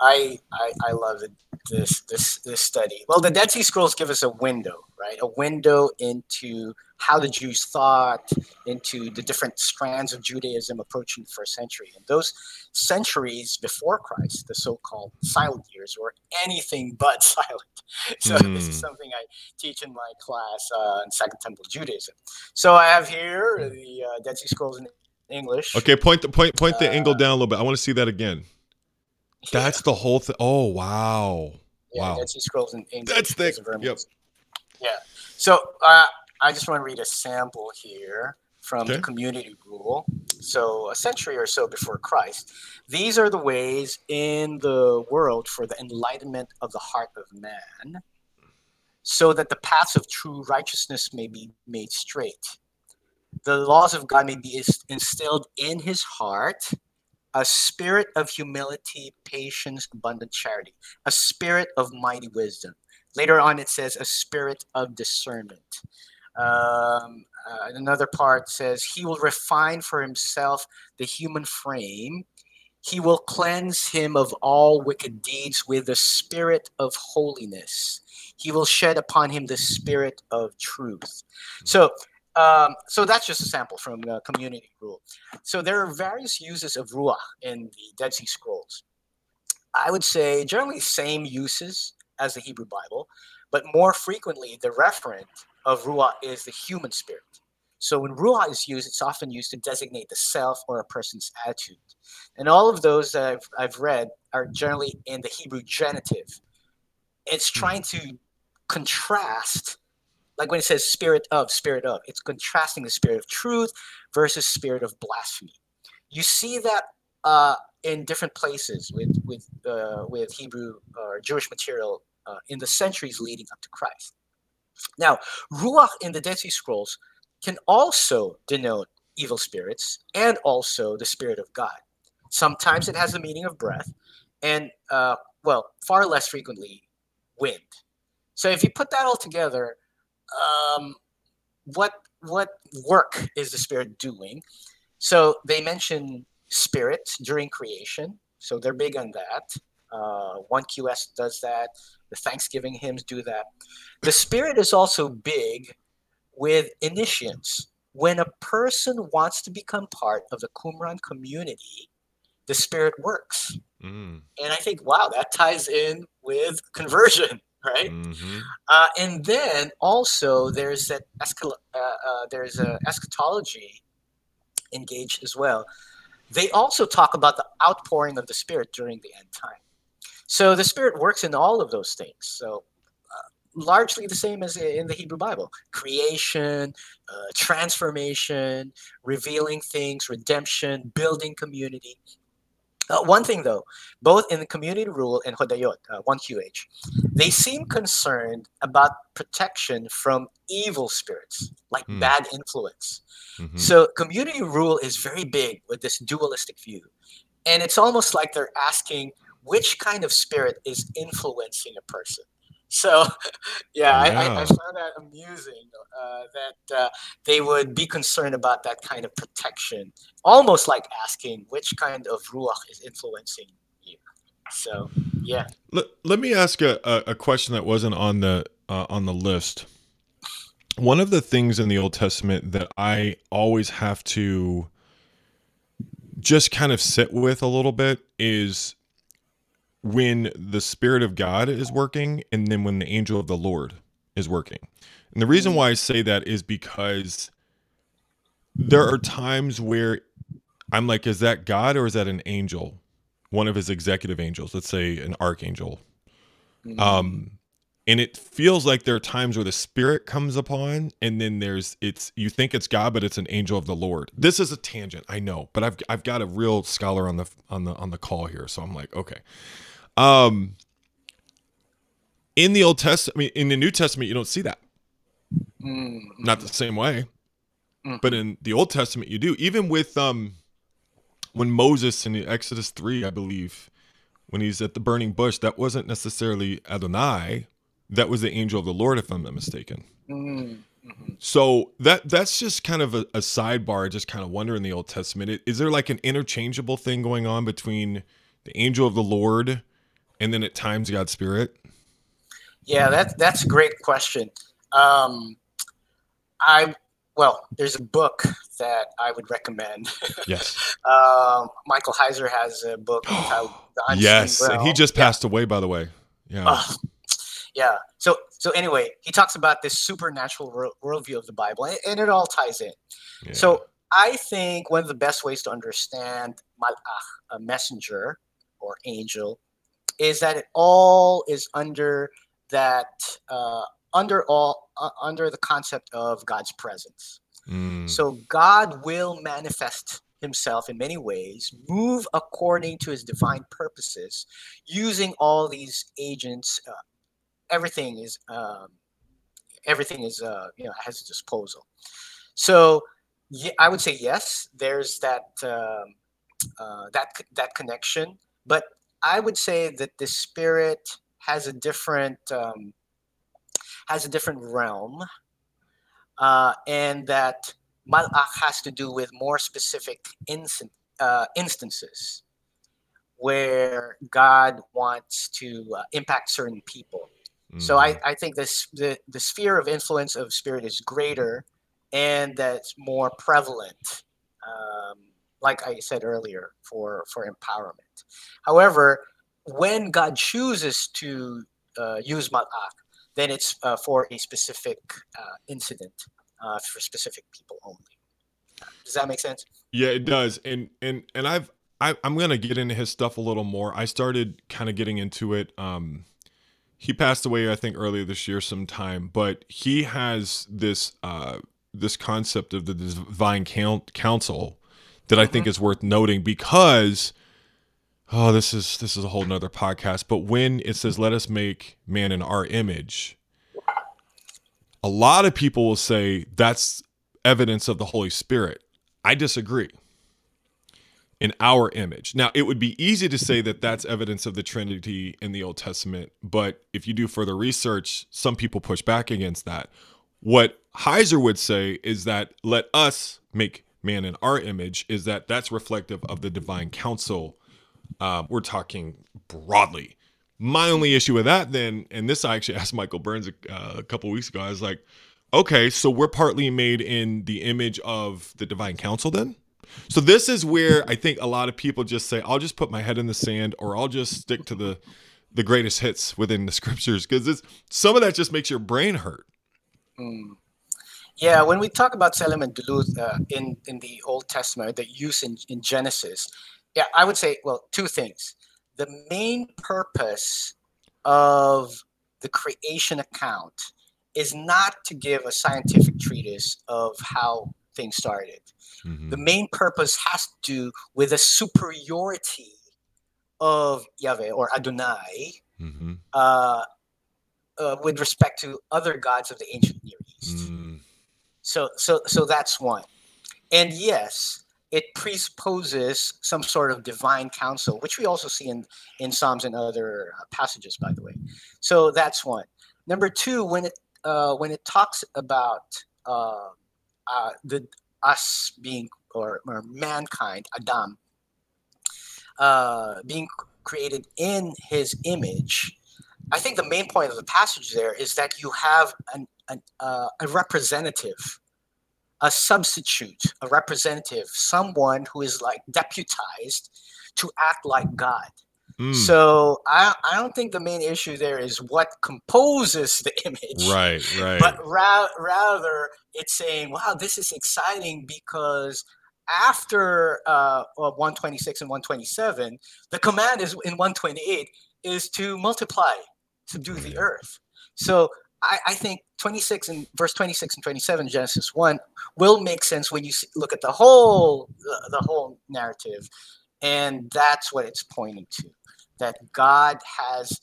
I, I I love it, this this this study. Well, the Dead Sea Scrolls give us a window, right? A window into how the Jews thought, into the different strands of Judaism approaching the first century. And those centuries before Christ, the so-called silent years, were anything but silent. So mm. this is hmm. something I teach in my class uh, in Second Temple Judaism. So I have here the uh, Dead Sea Scrolls in English. Okay, point the point point the uh, angle down a little bit. I want to see that again. Yeah. That's the whole thing. Oh wow. Yeah, wow. Sea Scrolls in English. That's thick. Yep. Yeah. So uh, I just want to read a sample here from okay. the community rule. So a century or so before Christ. These are the ways in the world for the enlightenment of the heart of man, so that the paths of true righteousness may be made straight the laws of God may be instilled in his heart a spirit of humility, patience, abundant charity, a spirit of mighty wisdom. Later on, it says a spirit of discernment. Um, uh, another part says he will refine for himself the human frame He will cleanse him of all wicked deeds with the spirit of holiness. He will shed upon him the spirit of truth. So, um, so that's just a sample from the community rule. So there are various uses of ruach in the Dead Sea Scrolls. I would say generally same uses as the Hebrew Bible, but more frequently the referent of ruach is the human spirit. So when ruach is used, it's often used to designate the self or a person's attitude. And all of those that I've, I've read are generally in the Hebrew genitive. It's trying to contrast, like when it says spirit of, spirit of, it's contrasting the spirit of truth versus spirit of blasphemy. You see that uh, in different places with with uh, with Hebrew or Jewish material uh, in the centuries leading up to Christ. Now, ruach in the Dead Sea Scrolls can also denote evil spirits and also the spirit of God. Sometimes it has the meaning of breath, and uh, well, far less frequently, wind. So if you put that all together, um, what what work is the spirit doing? So they mention spirit during creation, so they're big on that. Uh, 1QS does that. The Thanksgiving hymns do that. The spirit is also big with initiates. When a person wants to become part of the Qumran community, the spirit works. Mm. And I think, wow, that ties in with conversion, right? Mm-hmm. Uh, and then also there's that escal- uh, uh, there's a eschatology engaged as well. They also talk about the outpouring of the spirit during the end time. So the spirit works in all of those things. So largely the same as in the Hebrew Bible creation, uh, transformation, revealing things, redemption, building community. Uh, one thing though, both in the community rule and Hodayot, uh, 1QH, they seem concerned about protection from evil spirits, like mm. bad influence. Mm-hmm. So community rule is very big with this dualistic view. And it's almost like they're asking which kind of spirit is influencing a person. So, yeah, yeah. I, I, found that amusing uh, that uh, they would be concerned about that kind of protection, almost like asking which kind of ruach is influencing you. So, yeah. Let, let me ask a, a, a question that wasn't on the uh, on the list. One of the things in the Old Testament that I always have to just kind of sit with a little bit is when the Spirit of God is working and then when the angel of the Lord is working. And the reason why I say that is because there are times where I'm like, is that God or is that an angel? One of his executive angels, let's say an archangel. Mm-hmm. Um, and it feels like there are times where the spirit comes upon and then there's it's you think it's god but it's an angel of the lord this is a tangent i know but i've i've got a real scholar on the on the on the call here so i'm like okay um, in the Old Testament, I mean, in the New Testament, you don't see that. Mm-hmm. Not the same way, mm-hmm. but in the Old Testament, you do. Even with um, when Moses in Exodus three, I believe, when he's at the burning bush, that wasn't necessarily Adonai. That was the angel of the Lord, if I'm not mistaken. Mm-hmm. So that that's just kind of a, a sidebar. Just kind of wonder in the Old Testament, is there like an interchangeable thing going on between the angel of the Lord? And then at times God's Spirit? Yeah, that's that's a great question. Um, I well, there's a book that I would recommend. Yes. um, Michael Heiser has a book entitled Yes, and he just passed yeah. away, by the way. Yeah. Uh, yeah. So so anyway, he talks about this supernatural worldview of the Bible, and, and it all ties in. Yeah. So I think one of the best ways to understand malach, a messenger or angel, is that it all is under that uh, under all uh, under the concept of God's presence. Mm. So God will manifest himself in many ways, move according to his divine purposes, using all these agents. Uh, everything is um, everything is uh, you know at his disposal. So yeah, I would say yes. There's that um, uh, that that connection, but I would say that the spirit has a different um, has a different realm, uh, and that malach has to do with more specific instant, uh, instances. where God wants to uh, impact certain people. Mm. So I, I think this the, the sphere of influence of spirit is greater and that's more prevalent. Um, like I said earlier, for for empowerment. However, when God chooses to uh, use malak, then it's uh, for a specific uh, incident uh, for specific people only. Does that make sense? Yeah, it does. And and and I've I, I'm gonna get into his stuff a little more. I started kind of getting into it. Um, he passed away, I think, earlier this year sometime. But he has this uh, this concept of the divine council that I think mm-hmm. is worth noting because oh this is this is a whole nother podcast but when it says let us make man in our image a lot of people will say that's evidence of the holy spirit. I disagree. In our image. Now it would be easy to say that that's evidence of the trinity in the old testament but if you do further research some people push back against that. What heiser would say is that let us make man in our image is that that's reflective of the divine counsel. um, we're talking broadly. My only issue with that, then, and this I actually asked Michael Burns a, uh, a couple weeks ago. I was like, okay, so we're partly made in the image of the divine counsel, then. So this is where I think a lot of people just say, "I'll just put my head in the sand," or "I'll just stick to the the greatest hits within the scriptures," because some of that just makes your brain hurt. Mm. Yeah, when we talk about Tselem and Demuth uh, in in the Old Testament, the use in, in Genesis, yeah, I would say, well, two things. The main purpose of the creation account is not to give a scientific treatise of how things started. Mm-hmm. The main purpose has to do with the superiority of Yahweh or Adonai mm-hmm. uh, uh, with respect to other gods of the ancient Near East. Mm. So, so, so that's one. And yes, it presupposes some sort of divine counsel, which we also see in, in Psalms and other uh, passages, by the way. So that's one. Number two, when it uh, when it talks about uh, uh, the us being or, or mankind, Adam, uh, being created in His image, I think the main point of the passage there is that you have an, an uh, a representative a substitute, a representative, someone who is like deputized to act like God. Mm. So I, I don't think the main issue there is what composes the image. Right, right. But ra- rather, it's saying, wow, this is exciting because after uh, 126 and 127, the command is in 128 is to multiply, subdue the earth. So I, I, think 26 and verse 26 and 27 Genesis 1 will make sense when you look at the whole the, the whole narrative. And that's what it's pointing to that God has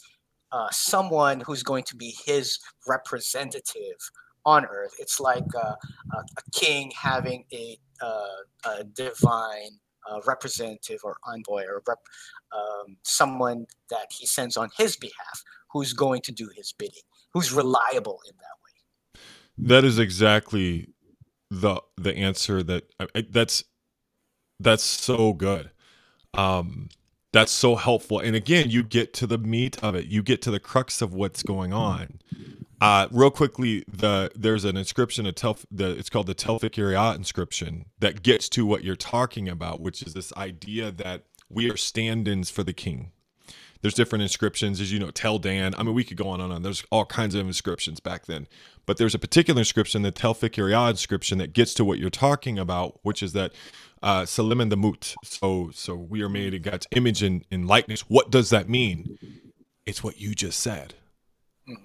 uh, someone who's going to be his representative on earth. It's like uh, a, a, king having a, uh, a divine uh, representative or envoy or rep, um, someone that he sends on his behalf who's going to do his bidding who's reliable in that way. That is exactly the the answer that I, that's that's so good. Um, that's so helpful. And again, you get to the meat of it. You get to the crux of what's going on. Uh, real quickly, the there's an inscription, a tel, the, it's called the Telfic Telfik inscription that gets to what you're talking about, which is this idea that we are stand-ins for the king. There's different inscriptions, as you know, Tel Dan. I mean, we could go on and on. There's all kinds of inscriptions back then. But there's a particular inscription, the Tel Fekheriye inscription, that gets to what you're talking about, which is that uh, Salim and the Mut. So, so we are made in God's image and, and likeness. What does that mean? It's what you just said.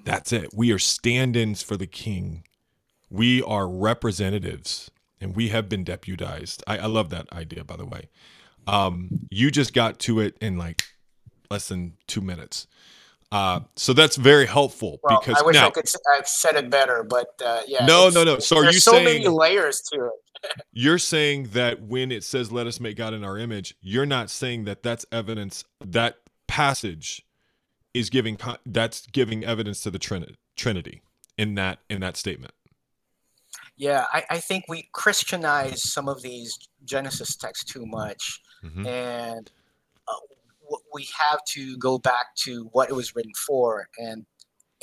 That's it. We are stand ins for the king. We are representatives and we have been deputized. I, I love that idea, by the way. Um, you just got to it in like less than two minutes. Uh, so that's very helpful well, because I wish now, I could have said it better, but uh, yeah. No, no, no. So are you so saying many layers to it? you're saying that when it says "Let us make God in our image," you're not saying that that's evidence that passage is giving that's giving evidence to the Trinity, Trinity in that in that statement. Yeah, I, I think we Christianize some of these Genesis texts too much, mm-hmm. and we have to go back to what it was written for, and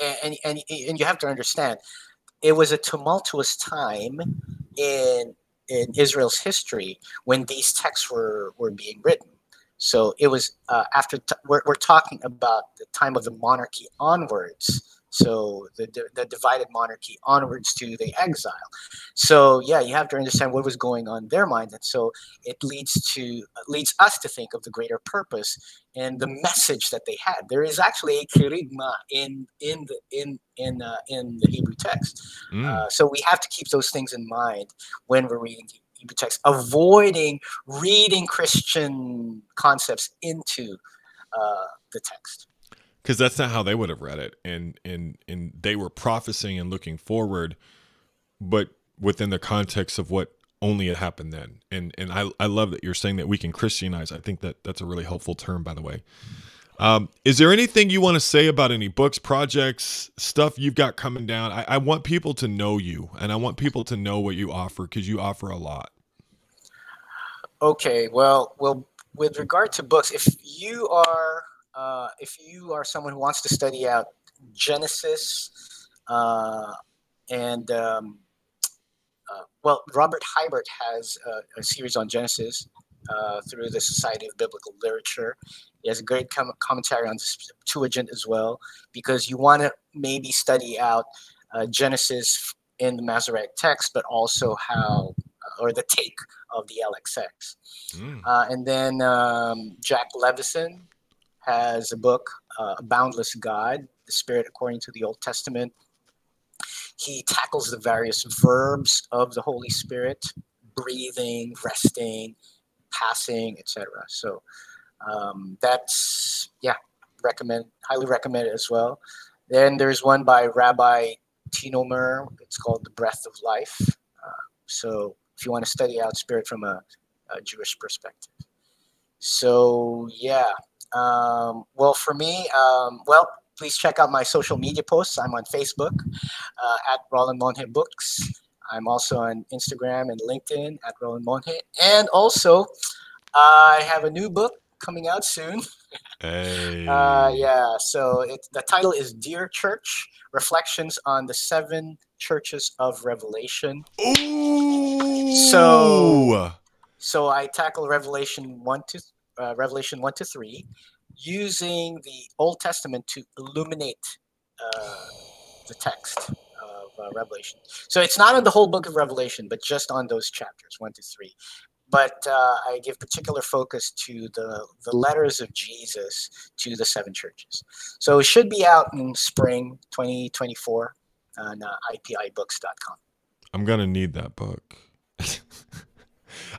and and and you have to understand, it was a tumultuous time in in Israel's history when these texts were were being written. So it was uh, after t- we're, we're talking about the time of the monarchy onwards so the, the divided monarchy onwards to the exile. So yeah, you have to understand what was going on in their mind, and so it leads to leads us to think of the greater purpose and the message that they had. There is actually a kerygma in in the in in uh, in the Hebrew text. Mm. Uh, so we have to keep those things in mind when we're reading the Hebrew text, avoiding reading Christian concepts into uh, the text because that's not how they would have read it and and and they were prophesying and looking forward but within the context of what only had happened then. And and i i love that you're saying that we can christianize. I think that that's a really helpful term by the way. Um, is there anything you want to say about any books projects stuff you've got coming down? I, I want people to know you and i want people to know what you offer because you offer a lot. Okay well well with regard to books if you are uh, if you are someone who wants to study out Genesis uh, and um, uh, well, Robert Hiebert has a, a series on Genesis uh, through the Society of Biblical Literature. He has a great com- commentary on the Septuagint as well, because you want to maybe study out uh, Genesis in the Masoretic text, but also how or the take of the LXX. Mm. Uh, and then um, Jack Levison has a book, uh, A Boundless God, The Spirit According to the Old Testament. He tackles the various verbs of the Holy Spirit breathing, resting, passing, etc. So um, that's, yeah, recommend, highly recommend it as well. Then there's one by Rabbi Tino Mer. It's called The Breath of Life. Uh, so if you want to study out spirit from a, a Jewish perspective. So yeah, um, well, for me, um, well, please check out my social media posts. I'm on Facebook uh, at Rolan Monje Books. I'm also on Instagram and LinkedIn at Rolan Monje. And also, I have a new book coming out soon. Hey. Uh, yeah, so it, the title is Dear Church Reflections on the Seven Churches of Revelation. Ooh. So, so I tackle Revelation 1 to uh, Revelation 1 to 3, using the Old Testament to illuminate uh, the text of uh, Revelation. So it's not on the whole book of Revelation, but just on those chapters 1 to 3. But uh, I give particular focus to the, the letters of Jesus to the seven churches. So it should be out in spring 2024 on uh, ipibooks.com. I'm going to need that book.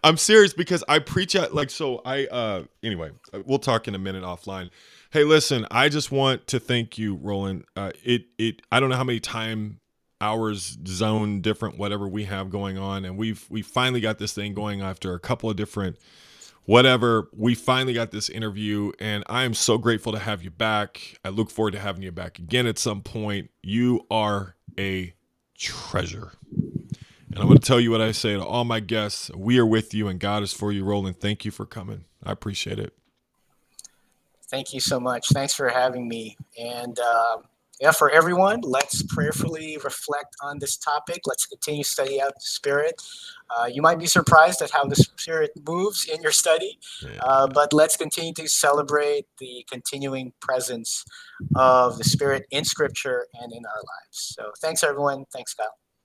I'm serious because I preach at like so I uh anyway, we'll talk in a minute offline. Hey, listen, I just want to thank you, Rolan. Uh it it I don't know how many time hours zone different whatever we have going on and we've we finally got this thing going after a couple of different whatever we finally got this interview and i am so grateful to have you back i look forward to having you back again at some point you are a treasure and I'm going to tell you what I say to all my guests. We are with you and God is for you, Rolan. Thank you for coming. I appreciate it. Thank you so much. Thanks for having me. And uh, yeah, for everyone, let's prayerfully reflect on this topic. Let's continue to study out the Spirit. Uh, you might be surprised at how the Spirit moves in your study, yeah. uh, but let's continue to celebrate the continuing presence of the Spirit in Scripture and in our lives. So thanks, everyone. Thanks, Kyle.